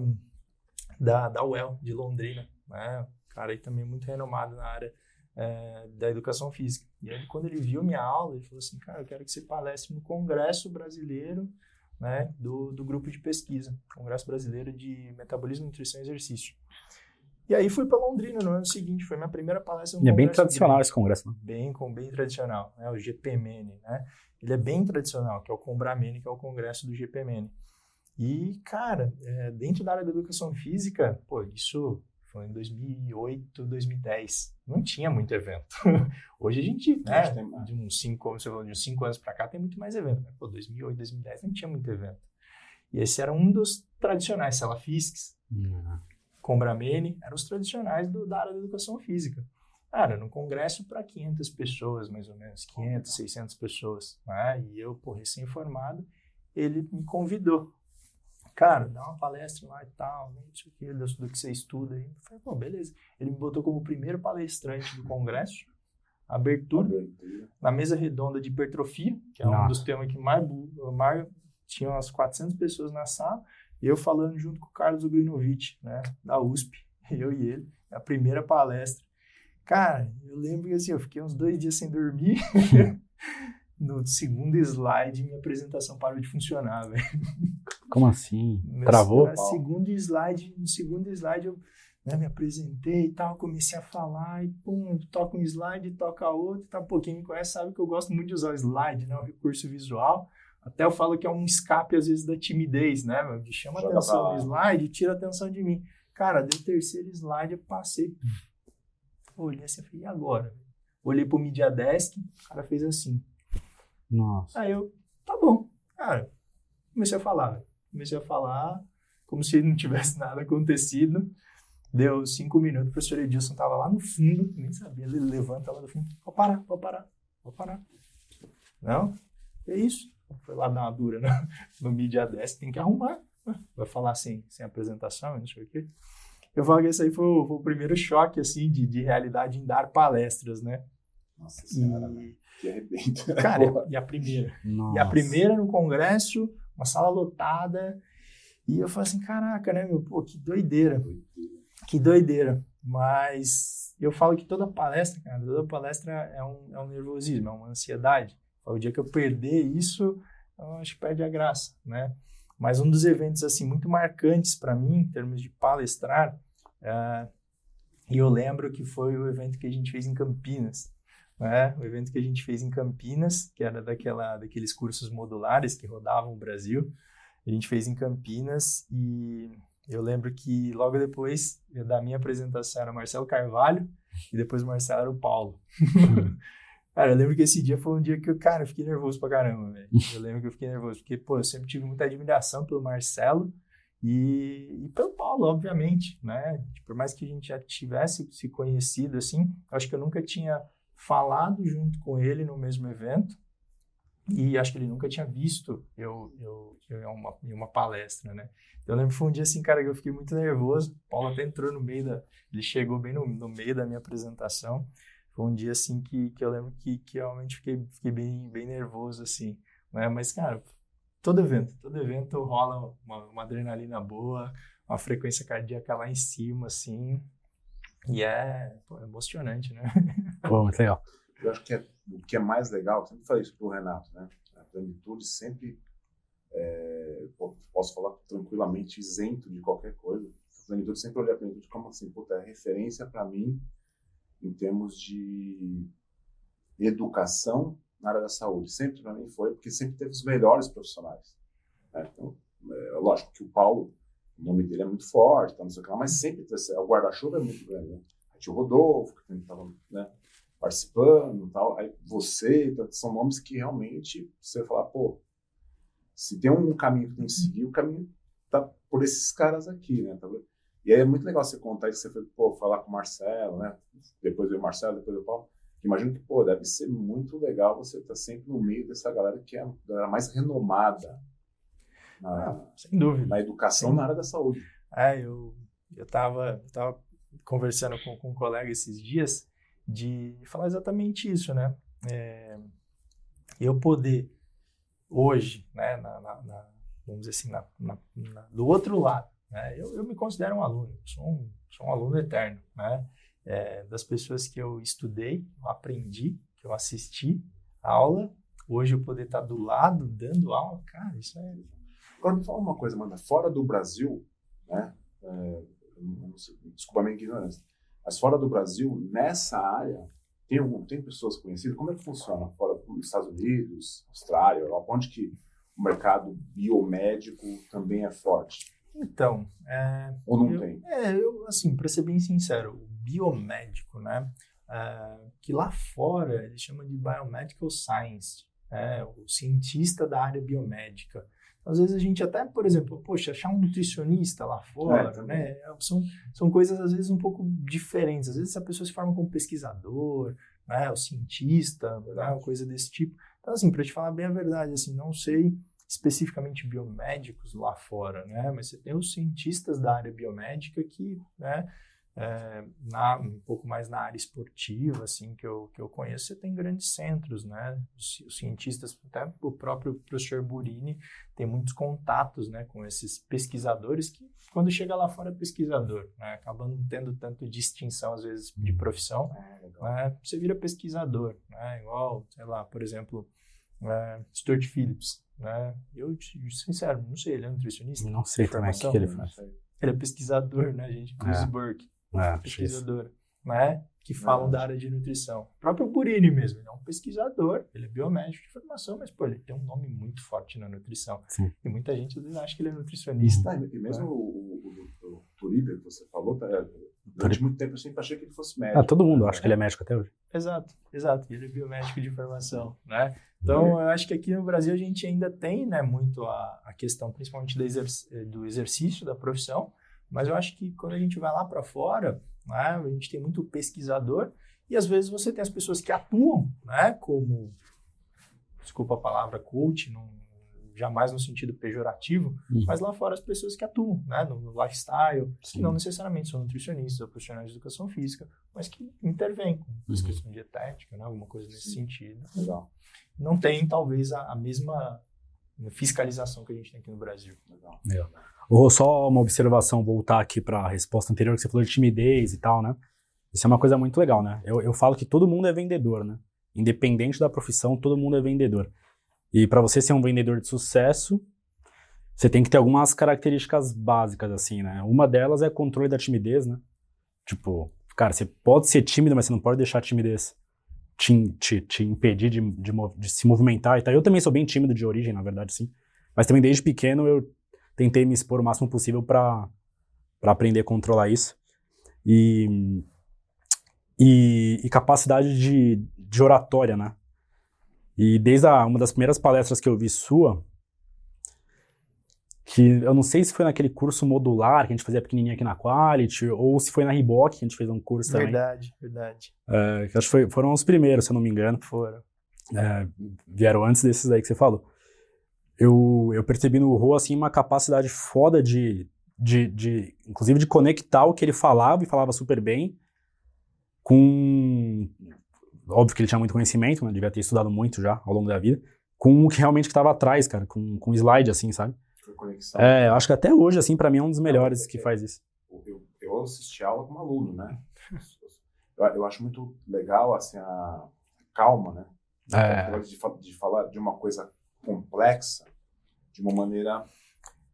da, da UEL, de Londrina, né? cara aí também muito renomado na área é, da educação física. E ele, quando ele viu minha aula, ele falou assim, cara, eu quero que você palestre no Congresso Brasileiro né, do, do grupo de pesquisa, Congresso Brasileiro de Metabolismo, Nutrição e Exercício. E aí fui para Londrina no ano seguinte, foi minha primeira palestra. No e é bem tradicional esse congresso, né? Bem, com, bem tradicional, né? O GPMN, né? Ele é bem tradicional, que é o Combramene, que é o congresso do GPMN. E, cara, é, dentro da área da educação física, pô, isso falando em 2008, 2010. Não tinha muito evento. Hoje a gente, né, de uns cinco, como você falou, de uns cinco anos para cá tem muito mais evento. Mas, pô, 2008, 2010 não tinha muito evento. E esse era um dos tradicionais, Salafisks, Hum, Combramene, eram os tradicionais do- da área da educação física. Cara, no congresso para 500 pessoas, mais ou menos, 500, 600 pessoas. Né? E eu, pô, recém-formado, ele me convidou. Cara, dá uma palestra lá e tal, não sei o que, do, do que você estuda aí. Eu falei, pô, beleza. Ele me botou como primeiro palestrante do congresso, abertura, na mesa redonda de hipertrofia, que é um Nossa. dos temas que mais, mais tinha umas 400 pessoas na sala, e eu falando junto com o Carlos Ugrinovich, né, da USP, eu e ele, a primeira palestra. Cara, eu lembro que assim, eu fiquei uns dois dias sem dormir. no segundo slide, minha apresentação parou de funcionar, velho. Como assim? Meu- Travou? No segundo slide, no segundo slide eu né, me apresentei e tal, comecei a falar e pum, toca um slide, toca outro, tá um pouquinho me conhece, sabe que eu gosto muito de usar o slide, né, o recurso visual. Até eu falo que é um escape às vezes da timidez, né, meu, de chama Joga atenção no slide e tira atenção de mim. Cara, deu o terceiro slide, eu passei, olhei assim, eu falei, e agora? Olhei pro Media Desk, o cara fez assim. Nossa. Aí eu, tá bom. Cara, comecei a falar. Comecei a falar como se não tivesse nada acontecido. Deu cinco minutos, o professor Edilson tava lá no fundo, nem sabia, ele levanta lá do fundo. Pode parar, pode parar, pode parar. Não? É isso. Foi lá dar uma dura no, no Media Desk, tem que arrumar. Vai falar sem, sem apresentação, não sei o quê. Eu falo que esse aí foi o, foi o primeiro choque, assim, de, de realidade em dar palestras, né? Nossa senhora, né? E, que arrebenta. cara, e a primeira? Nossa. E a primeira no congresso, uma sala lotada. E eu falei assim, caraca, né, meu? Pô, que doideira. Que doideira. Mas eu falo que toda palestra, cara, toda palestra é um, é um nervosismo, é uma ansiedade. O dia que eu perder isso, eu acho que perde a graça, né? Mas um dos eventos, assim, muito marcantes para mim, em termos de palestrar, é, e eu lembro que foi o evento que a gente fez em Campinas, né? O evento que a gente fez em Campinas, que era daquela, daqueles cursos modulares que rodavam o Brasil. A gente fez em Campinas e eu lembro que logo depois da minha apresentação era Marcelo Carvalho e depois o Marcelo era o Paulo. cara, eu lembro que esse dia foi um dia que eu, cara, eu fiquei nervoso pra caramba, velho. Eu lembro que eu fiquei nervoso, porque, pô, eu sempre tive muita admiração pelo Marcelo e, e pelo Paulo, obviamente, né? Por mais que a gente já tivesse se conhecido, assim, acho que eu nunca tinha falado junto com ele no mesmo evento e acho que ele nunca tinha visto eu, eu, eu em, uma, em uma palestra, né? Eu lembro que foi um dia assim, cara, que eu fiquei muito nervoso. O Paulo até entrou no meio da. Ele chegou bem no, no meio da minha apresentação. Foi um dia assim que, que eu lembro que, que realmente fiquei, fiquei bem, bem nervoso, assim. Né? Mas, cara, todo evento, todo evento rola uma, uma adrenalina boa, uma frequência cardíaca lá em cima, assim. E é, pô, é emocionante, né? Pô, muito legal. Eu acho que é, o que é mais legal, sempre falei isso pro Renato, né? A plenitude sempre, é, posso falar tranquilamente, isento de qualquer coisa. A plenitude sempre olhei a plenitude como assim, puta, é referência para mim em termos de educação na área da saúde. Sempre para mim foi, porque sempre teve os melhores profissionais. né? Então, é, lógico que o Paulo, o nome dele é muito forte, tá, não sei o que lá, mas sempre o guarda-chuva é muito grande. Né? Aí tinha o Rodolfo, que estava né, participando tal. Aí você, são nomes que realmente você falar, pô, se tem um caminho que tem que seguir, o caminho tá por esses caras aqui, né? Tá? E aí é muito legal você contar isso, você foi, pô, falar com o Marcelo, né? Depois veio o Marcelo, depois o Paulo. Imagino que, pô, deve ser muito legal você estar sempre no meio dessa galera que é a galera mais renomada na, Ah, sem dúvida. na educação Sim. na área da saúde. É, eu, eu tava, tava conversando com, com um colega esses dias de falar exatamente isso, né? É, eu poder hoje, né, na, na- na- vamos dizer assim, do outro lado, né? Eu, eu me considero um aluno, sou um, sou um aluno eterno, né? É, das pessoas que eu estudei, eu aprendi, que eu assisti a aula, hoje eu poder estar do lado dando aula, cara, isso é Agora me fala uma coisa, Amanda, fora do Brasil, né? é, desculpa a minha ignorância, mas fora do Brasil, nessa área, tem, algum, tem pessoas conhecidas? Como é que funciona? Fora dos Estados Unidos, Austrália, Europa, onde que o mercado biomédico também é forte? Então, é, Ou não eu, tem? É, eu, assim, para ser bem sincero, o biomédico, né, é, que lá fora eles chamam de biomedical science, é, o cientista da área biomédica. Às vezes a gente até, por exemplo, poxa, achar um nutricionista lá fora, É, né, são, são coisas às vezes um pouco diferentes. Às vezes a pessoa se forma como pesquisador, né, o cientista, né, uma coisa desse tipo. Então, assim, para te falar bem a verdade, assim, não sei especificamente biomédicos lá fora, né? Mas você tem os cientistas da área biomédica que, né? É, na, um pouco mais na área esportiva, assim, que eu, que eu conheço, você tem grandes centros, né? Os, os cientistas, até o próprio professor Burini tem muitos contatos, né, com esses pesquisadores que, quando chega lá fora, é pesquisador, né? Acaba não tendo tanto distinção, às vezes, de profissão, né? Você vira pesquisador, né? Igual, sei lá, por exemplo, é, Stuart Phillips, né? Eu, sincero, não sei, ele é nutricionista? Não sei também o que, que ele faz. Ele é pesquisador, né, gente? Chris É. Burke, É, pesquisador, né? Que falam da área de nutrição. O próprio Burini mesmo, ele é um pesquisador, ele é biomédico de formação, mas, pô, ele tem um nome muito forte na nutrição. Sim. E muita gente às vezes acha que ele é nutricionista. Tá, e mesmo o, o, o, o Turiba que você falou, tá, durante muito tempo eu sempre achei que ele fosse médico. Ah, todo mundo acha que ele é médico até hoje. Exato, exato. Ele é biomédico de formação, né? Então, eu acho que aqui no Brasil a gente ainda tem, né, muito a, a questão, principalmente do, exerc- do exercício da profissão, mas eu acho que quando a gente vai lá para fora, né, a gente tem muito pesquisador e às vezes você tem as pessoas que atuam, né, como, desculpa a palavra coach, não, jamais no sentido pejorativo, Uhum. mas lá fora as pessoas que atuam, né, no, no lifestyle, que Sim. não necessariamente são nutricionistas ou profissionais de educação física, mas que intervêm com prescrição dietética, né, alguma coisa nesse Sim. sentido. Legal, Não tem, talvez, a, a mesma fiscalização que a gente tem aqui no Brasil. legal. Ou só uma observação, voltar aqui para a resposta anterior, que você falou de timidez e tal, né? Isso é uma coisa muito legal, né? Eu, eu falo que todo mundo é vendedor, né? Independente da profissão, todo mundo é vendedor. E para você ser um vendedor de sucesso, você tem que ter algumas características básicas, assim, né? Uma delas é controle da timidez, né? Tipo, cara, você pode ser tímido, mas você não pode deixar a timidez te, te, te impedir de, de, de se movimentar e tal. Eu também sou bem tímido de origem, na verdade, sim. Mas também desde pequeno eu tentei me expor o máximo possível para aprender a controlar isso. E, e, e capacidade de, de oratória, né? E desde a, uma das primeiras palestras que eu vi sua, que eu não sei se foi naquele curso modular que a gente fazia pequenininho aqui na Quality, ou se foi na Reebok que a gente fez um curso também. Verdade, verdade. É, acho que foi- foram os primeiros, se eu não me engano. Foram. É, vieram antes desses aí que você falou. Eu, eu percebi no Rô, assim, uma capacidade foda de, de, de, inclusive, de conectar o que ele falava, e falava super bem, com... Óbvio que ele tinha muito conhecimento, né? Devia ter estudado muito já, ao longo da vida. Com o que realmente estava atrás, cara. Com, com slide, assim, sabe? Foi conexão. É, eu acho que até hoje, assim, pra mim é um dos melhores que faz isso. eu, eu assisti aula como aluno, né? Eu, eu acho muito legal, assim, a calma, né? É, De, de falar de uma coisa complexa de uma maneira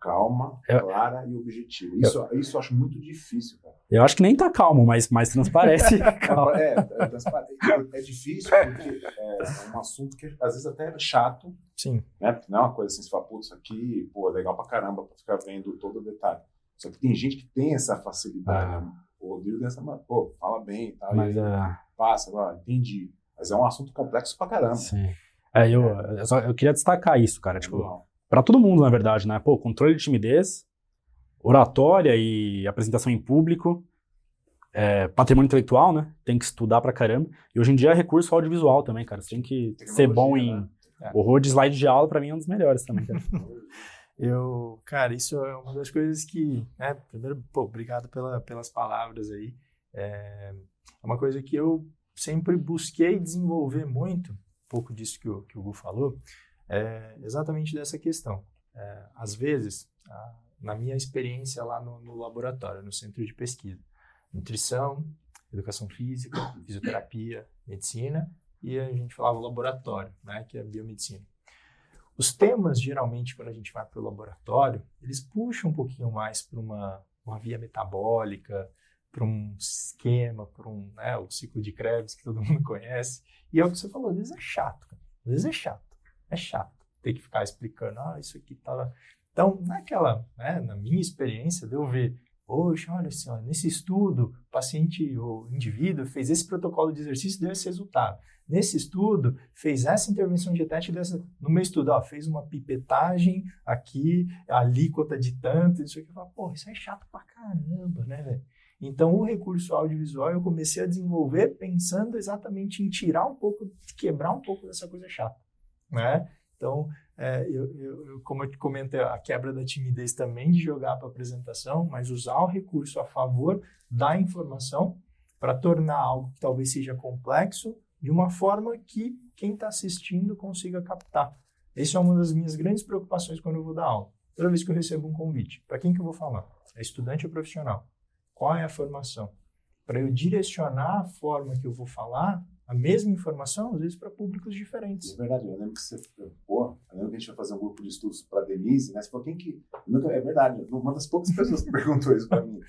calma, Eu- clara e objetiva. Isso, isso eu acho muito difícil, cara. eu acho que nem tá calmo, mas, mas transparece. É, é, transparente. é difícil porque é um assunto que às vezes até é chato, Sim. né? Porque não é uma coisa assim, você fala, putz, isso aqui, pô, é legal pra caramba pra ficar vendo todo o detalhe. Só que tem gente que tem essa facilidade, Ah. né? O Rodrigo tem essa, pô, fala bem e tal, Mas, e é, passa, ó, entendi. Mas é um assunto complexo pra caramba. sim. É, eu, eu, só- eu queria destacar isso, cara. Tipo, Legal. Pra todo mundo, na verdade, né? Pô, controle de timidez, oratória e apresentação em público, é, patrimônio intelectual, né? Tem que estudar pra caramba. E hoje em dia é recurso audiovisual também, cara. Você tem que ser bom em. Tecnologia, né? O horror de slide de aula, pra mim, é um dos melhores também, cara. Eu, cara, isso é uma das coisas que, né, primeiro, pô, obrigado pela, pelas palavras aí. É, é uma coisa que eu sempre busquei desenvolver muito, um pouco disso que o, que o Gu falou, é exatamente dessa questão. É, às vezes, a- na minha experiência lá no, no laboratório, no centro de pesquisa, nutrição, educação física, fisioterapia, medicina, e a gente falava laboratório, né, que é biomedicina. Os temas, geralmente, quando a gente vai para o laboratório, eles puxam um pouquinho mais para uma, uma via metabólica, para um esquema, para um, né, o ciclo de Krebs que todo mundo conhece. E é o que você falou, às vezes é chato, cara. às vezes é chato, é chato ter que ficar explicando, ah, isso aqui tá Então, naquela, né, na minha experiência, de eu ver, poxa, olha assim, nesse estudo, o paciente, o indivíduo fez esse protocolo de exercício e deu esse resultado. Nesse estudo, fez essa intervenção dietética dessa, no meu estudo, ó, fez uma pipetagem aqui, alíquota de tanto, isso aqui. Eu falo, pô, isso é chato pra caramba, né, velho? Então, o recurso audiovisual eu comecei a desenvolver pensando exatamente em tirar um pouco, quebrar um pouco dessa coisa chata, né? Então, é, eu, eu, como eu te comentei, a quebra da timidez também de jogar para apresentação, mas usar o recurso a favor da informação para tornar algo que talvez seja complexo de uma forma que quem está assistindo consiga captar. Essa é uma das minhas grandes preocupações quando eu vou dar aula. Toda vez que eu recebo um convite, para quem que eu vou falar? É estudante ou profissional? Qual é a formação? Para eu direcionar a forma que eu vou falar, a mesma informação, às vezes, para públicos diferentes. É verdade, eu lembro que você. Pô, eu lembro que a gente ia fazer um grupo de estudos para a Denise, né? Você falou, quem que. É verdade, uma das poucas pessoas que perguntou isso para mim.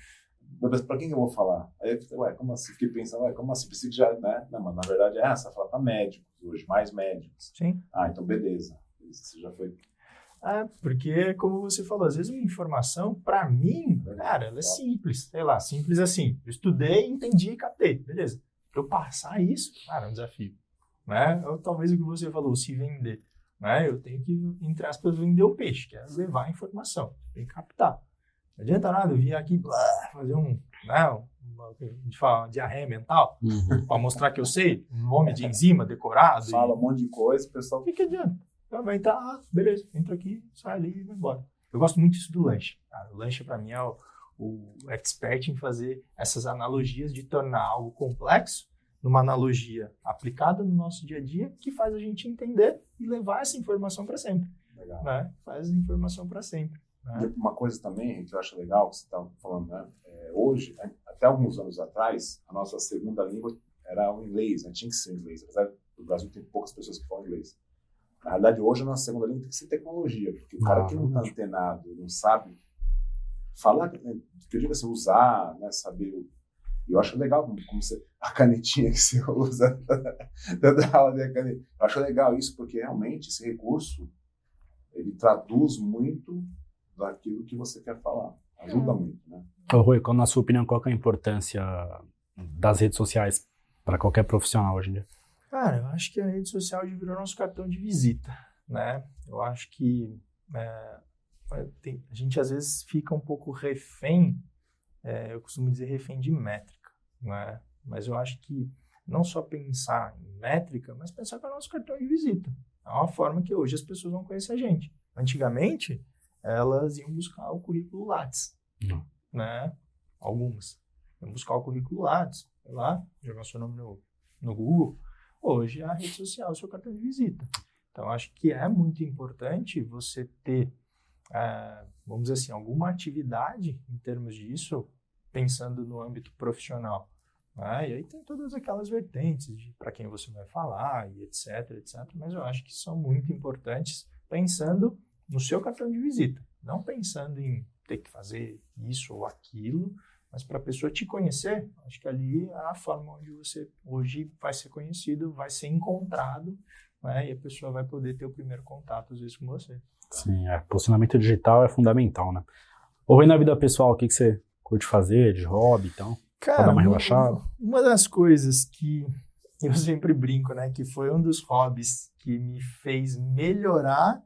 Mas para quem eu vou falar? Aí eu falei, ué, como assim? Fiquei pensando, ué, como assim? Pensei que já, né? Não, mas na verdade é essa, falar para médicos hoje, mais médicos. Sim. Ah, então beleza. Isso já foi é, porque, como você falou, às vezes uma informação, para mim, cara, ela é simples. Sei lá, simples assim. Eu estudei, entendi e catei. Beleza. Para eu passar isso, cara, é um desafio. Né? Ou talvez o que você falou, se vender. Né? Eu tenho que, entre aspas, vender o peixe, que é levar a informação. Tem que captar. Não adianta nada eu vir aqui blá, fazer um, né, uma, a gente fala, uma diarreia mental, uhum. para mostrar que eu sei, um nome de enzima decorado. Fala e... um monte de coisa, o pessoal. O que, que adianta? Então vai entrar, ah, beleza, entra aqui, sai ali e vai embora. Eu gosto muito disso do lanche. Cara. O lanche, para mim, é o, o expert em fazer essas analogias de tornar algo complexo numa analogia aplicada no nosso dia a dia que faz a gente entender e levar essa informação para sempre. Legal. Né? Faz a informação para sempre. Né? Uma coisa também que eu acho legal, que você está falando, né? É, hoje, até alguns anos atrás, a nossa segunda língua era o inglês, né? tinha que ser o inglês. Apesar do Brasil tem poucas pessoas que falam inglês. Na realidade, hoje a nossa segunda língua tem que ser tecnologia, porque o cara ah, que não está antenado, não sabe falar, né, que eu digo assim, usar, né, saber. Eu acho legal como, como você, a canetinha que você usa da aula de caneta. Eu acho legal isso porque realmente esse recurso ele traduz muito daquilo que você quer falar. Ajuda é. muito, né? Ô, Rui, qual, na sua opinião, qual é a importância das redes sociais para qualquer profissional hoje em dia? Cara, eu acho que a rede social virou nosso cartão de visita, né? Eu acho que é, tem, a gente às vezes fica um pouco refém, é, eu costumo dizer refém de métrica, né? Mas eu acho que não só pensar em métrica, mas pensar é o nosso cartão de visita. É uma forma que hoje as pessoas vão conhecer a gente. Antigamente, elas iam buscar o currículo Lattes, não. né? Algumas. Iam buscar o currículo Lattes, sei lá, jogar seu nome no, no Google, Hoje a rede social é o seu cartão de visita. Então, acho que é muito importante você ter, é, vamos dizer assim, alguma atividade em termos disso, pensando no âmbito profissional. Né? E aí tem todas aquelas vertentes de para quem você vai falar e etc, etc. Mas eu acho que são muito importantes pensando no seu cartão de visita, não pensando em ter que fazer isso ou aquilo, mas para a pessoa te conhecer, acho que ali é a forma onde você hoje vai ser conhecido, vai ser encontrado, né? e a pessoa vai poder ter o primeiro contato, às vezes, com você. Sim, é, posicionamento digital é fundamental, né? Ou na vida pessoal, o que, que você curte fazer, de hobby então? Cara, pra dar uma relaxada? Uma das coisas que eu sempre brinco, né? Que foi um dos hobbies que me fez melhorar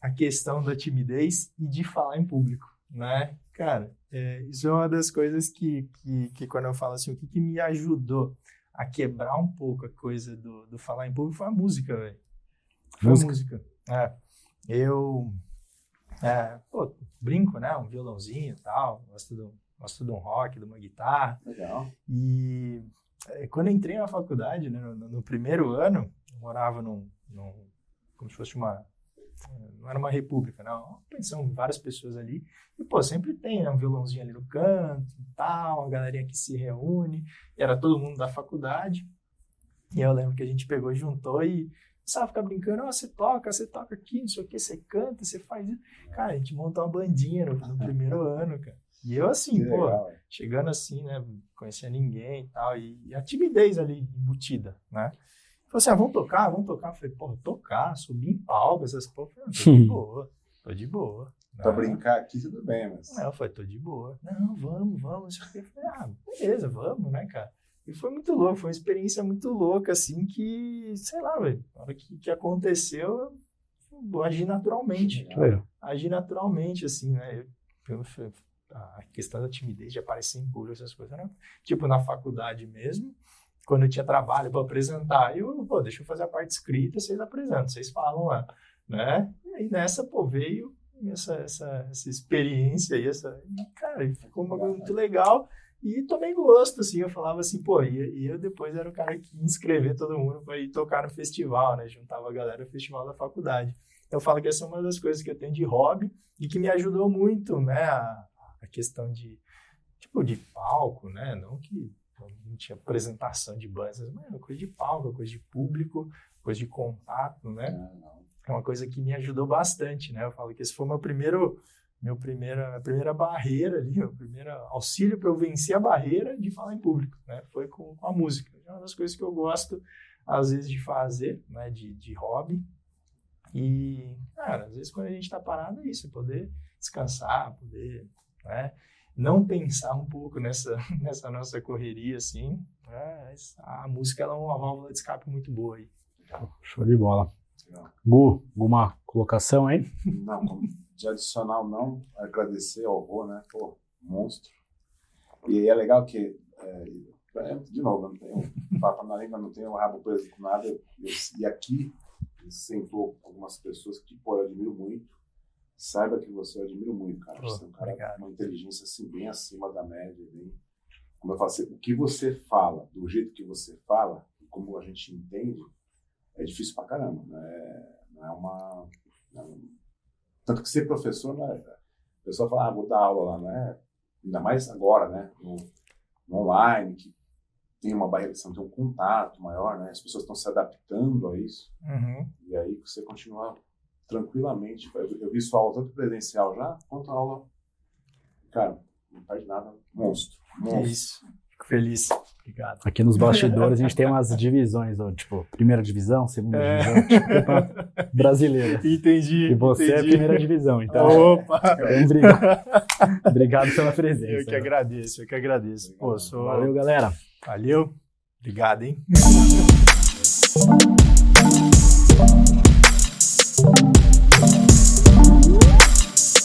a questão da timidez e de falar em público, né? Cara, é, isso é uma das coisas que, que, que, quando eu falo assim, o que, que me ajudou a quebrar um pouco a coisa do, do falar em público foi a música, velho. Foi música. a música. É. Eu, é, pô, brinco, né? Um violãozinho e tal, gosto, do, gosto de um rock, de uma guitarra. Legal. E é, quando eu entrei na faculdade, né, no, no primeiro ano, eu morava num, num, como se fosse uma não era uma república, não. Uma pensão, várias pessoas ali. E, pô, sempre tem né, um violãozinho ali no canto e tal, uma galerinha que se reúne. E era todo mundo da faculdade. E eu lembro que a gente pegou e juntou e sabe, ficar brincando, oh, você toca, você toca aqui, não sei o que, você canta, você faz isso. Cara, a gente montou uma bandinha no, no primeiro ano, cara. E eu assim, que pô, legal, chegando assim, né, conhecia ninguém e tal, e, e a timidez ali embutida, né? Falei assim, ah, vamos tocar, vamos tocar. Eu falei, porra, tocar, subir em palco, essas porra. Pô, tô de boa. Pra Não. brincar aqui, tudo bem, mas. Não, eu falei, tô de boa. Não, vamos, vamos. Eu falei, ah, beleza, vamos, né, cara? E foi muito louco, foi uma experiência muito louca, assim, que, sei lá, velho, na hora que, que aconteceu, eu agi naturalmente. Legal. Agi naturalmente, assim, né? Eu, eu- a questão da timidez de aparecer em público, essas coisas, era, tipo, na faculdade mesmo, quando eu tinha trabalho para apresentar, eu, pô, deixa eu fazer a parte escrita, vocês apresentam, vocês falam lá, né? E aí nessa, pô, veio essa, essa, essa experiência aí, essa, e, cara, ficou uma coisa muito legal e tomei gosto, assim, eu falava assim, pô, e, eu depois era o cara que ia inscrever todo mundo para ir tocar no festival, né? Juntava a galera no festival da faculdade. Eu falo que essa é uma das coisas que eu tenho de hobby e que me ajudou muito, né? A, a questão de, tipo, de palco, né? Não que não tinha apresentação de bandas, mas é coisa de palco, coisa de público, coisa de contato, né? É uma coisa que me ajudou bastante, né? Eu falo que esse foi meu primeiro, meu primeira, minha primeira barreira ali, meu primeiro auxílio para eu vencer a barreira de falar em público, né? Foi com, a música. É uma das coisas que eu gosto às vezes de fazer, né? De, de hobby. E, cara, às vezes quando a gente está parado é isso, poder descansar, poder, né? Não pensar um pouco nessa, nessa nossa correria, assim. né? A música ela é uma válvula de escape muito boa aí. Show de bola. Legal. Gu, alguma colocação aí? Não, de adicional não, agradecer ao Rô, né? Pô, monstro. E é legal que, é, é, de novo, eu não tenho papo na língua, não tenho rabo preso com nada. Eu- e aqui, sentou algumas pessoas que, pô, eu admiro muito. Saiba que você eu admiro muito, cara. Pô, Você é um cara obrigado. com uma inteligência assim, bem acima da média. Bem, como eu falo, assim, o que você fala, do jeito que você fala, como a gente entende, é difícil pra caramba. Não é, não é uma. não é um- tanto que ser professor não é. O pessoal fala, ah, vou dar aula lá, não é? Ainda mais agora, né? No, no online, que tem uma barreira, você não tem um contato maior, né? As pessoas estão se adaptando a isso. Uhum. E aí você continua tranquilamente. Eu, eu vi sua aula tanto presencial já, quanto a aula. Cara, não perde nada. Monstro. É Monstro. isso. Fico feliz. Obrigado. Aqui nos bastidores a gente tem umas divisões, tipo, primeira divisão, segunda é. divisão, tipo, brasileira. Entendi. E você é entendi. é primeira divisão, então. Opa! Obrigado. obrigado pela presença. Eu que né? agradeço, eu que agradeço. Pô, sou... Valeu, galera. Valeu. Obrigado, hein?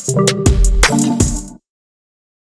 Thank.